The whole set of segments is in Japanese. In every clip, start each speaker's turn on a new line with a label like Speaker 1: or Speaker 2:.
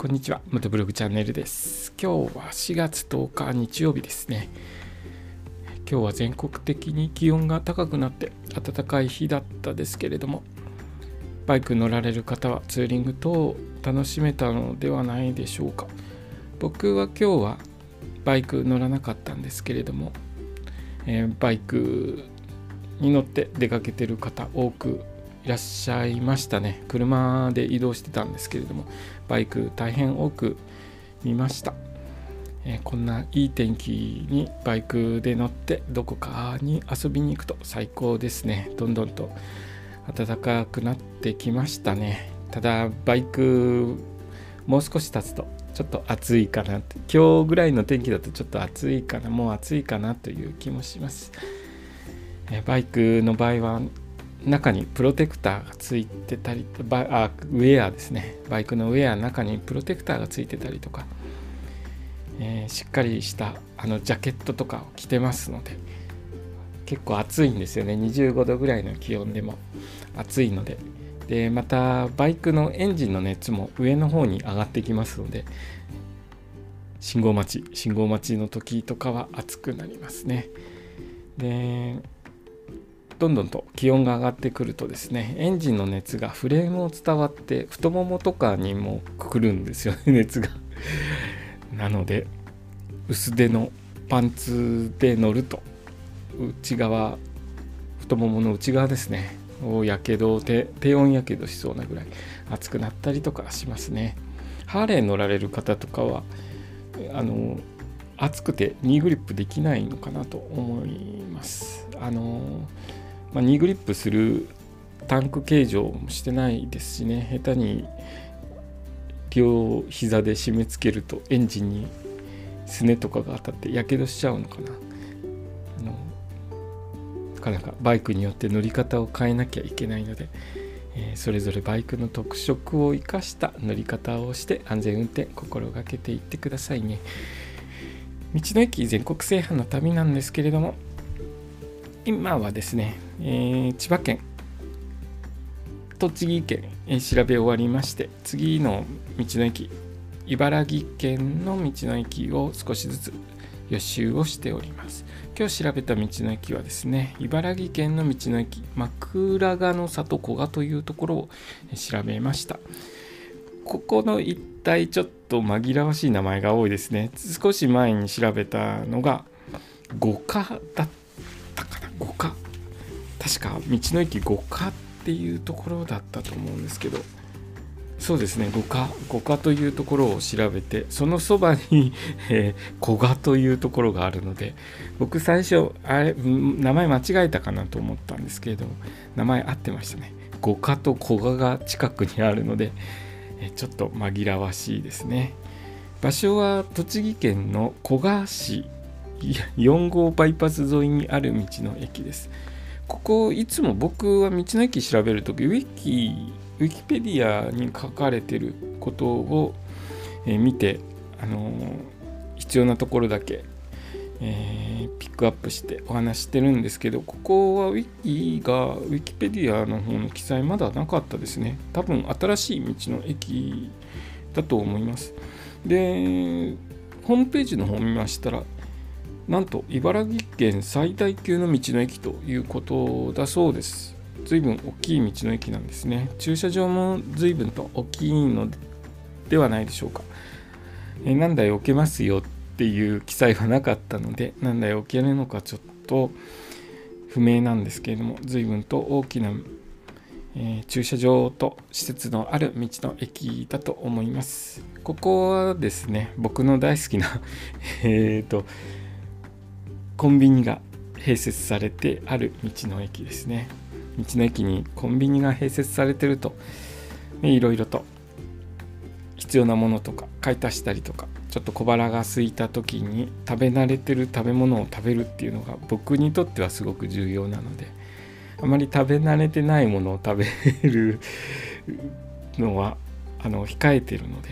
Speaker 1: こんにちは。元ブログチャンネルです。今日は4月10日日曜日ですね。今日は全国的に気温が高くなって暖かい日だったですけれども、バイク乗られる方はツーリング等楽しめたのではないでしょうか。僕は今日はバイク乗らなかったんですけれども、えー、バイクに乗って出かけてる方多くいらっしゃいましたね。車で移動してたんですけれどもバイク大変多く見ました、え、こんないい天気にバイクで乗ってどこかに遊びに行くと最高ですね。どんどんと暖かくなってきましたね。ただバイクもう少し経つとちょっと暑いかなって。今日ぐらいの天気だとちょっと暑いかなもう暑いかなという気もします。バイクの場合は中にプロテクターがついてたりあウェアですね。バイクのウェアの中にプロテクターがついてたりとか、えー、しっかりしたあのジャケットとかを着てますので結構暑いんですよね。25度ぐらいの気温でも暑いので。でまたバイクのエンジンの熱も上の方に上がってきますので信号待ち信号待ちの時とかは暑くなりますね。でどんどんと気温が上がってくるとですねエンジンの熱がフレームを伝わって太ももとかにもくくるんですよね 熱が。なので薄手のパンツで乗ると内側太ももの内側ですねをやけど低温やけどしそうなぐらい熱くなったりとかしますね。ハーレー乗られる方とかはあの熱くてニーグリップできないのかなと思います。あのまあ、ニーグリップするタンク形状もしてないですしね。下手に両膝で締め付けるとエンジンにすねとかが当たってやけどしちゃうのかな。あのなかなかバイクによって乗り方を変えなきゃいけないので、えー、それぞれバイクの特色を生かした乗り方をして安全運転心がけていってくださいね。道の駅全国制覇の旅なんですけれども今はですね、えー、千葉県、栃木県、えー、調べ終わりまして、次の道の駅、茨城県の道の駅を少しずつ予習をしております。今日調べた道の駅はですね、茨城県の道の駅、枕ヶの里古賀というところを調べました。ここの一帯ちょっと紛らわしい名前が多いですね。少し前に調べたのが五花だった。確か道の駅五花っていうところだったと思うんですけどそうですね五花五花というところを調べてそのそばに、え、古賀というところがあるので僕最初あれ名前間違えたかなと思ったんですけれども名前合ってましたね。五花と古賀が近くにあるので、え、ちょっと紛らわしいですね。場所は栃木県の古賀市4号バイパス沿いにある道の駅です。ここいつも僕は道の駅調べるときウィキウィキペディアに書かれてることを、え、見て、あの、必要なところだけ、えー、ピックアップしてお話してるんですけどここはウィキがウィキペディアの方の記載まだなかったですね。多分新しい道の駅だと思います。でホームページの方見ましたらなんと茨城県最大級の道の駅ということだそうです。随分大きい道の駅なんですね。駐車場も随分と大きいのではないでしょうか。え何台置けますよっていう記載はなかったので、何台置けるのかちょっと不明なんですけれども、随分と大きな、えー、駐車場と施設のある道の駅だと思います。ここはですね、僕の大好きな えっと、コンビニが併設されてある道の駅ですね。道の駅にコンビニが併設されてると、いろいろと必要なものとか買い足したりとかちょっと小腹が空いた時に食べ慣れてる食べ物を食べるっていうのが僕にとってはすごく重要なのであまり食べ慣れてないものを食べるのはあの控えてるので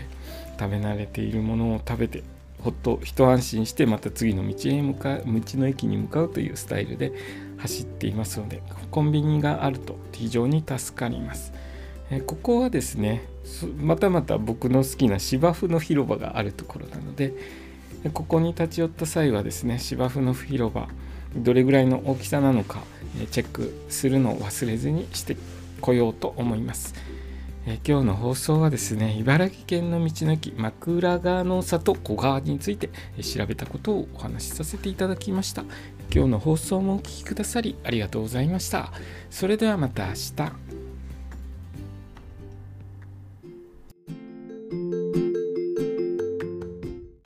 Speaker 1: 食べ慣れているものを食べてほっと一安心してまた次の道へ向か道の駅に向かうというスタイルで走っていますのでコンビニがあると非常に助かりますえここはですねまたまた僕の好きな芝生の広場があるところなのでここに立ち寄った際はですね芝生の広場どれぐらいの大きさなのかチェックするのを忘れずにしてこようと思います。え今日の放送はですね茨城県の道の駅枕川の里小川について調べたことをお話しさせていただきました。今日の放送もお聴きくださりありがとうございました。それではまた明日。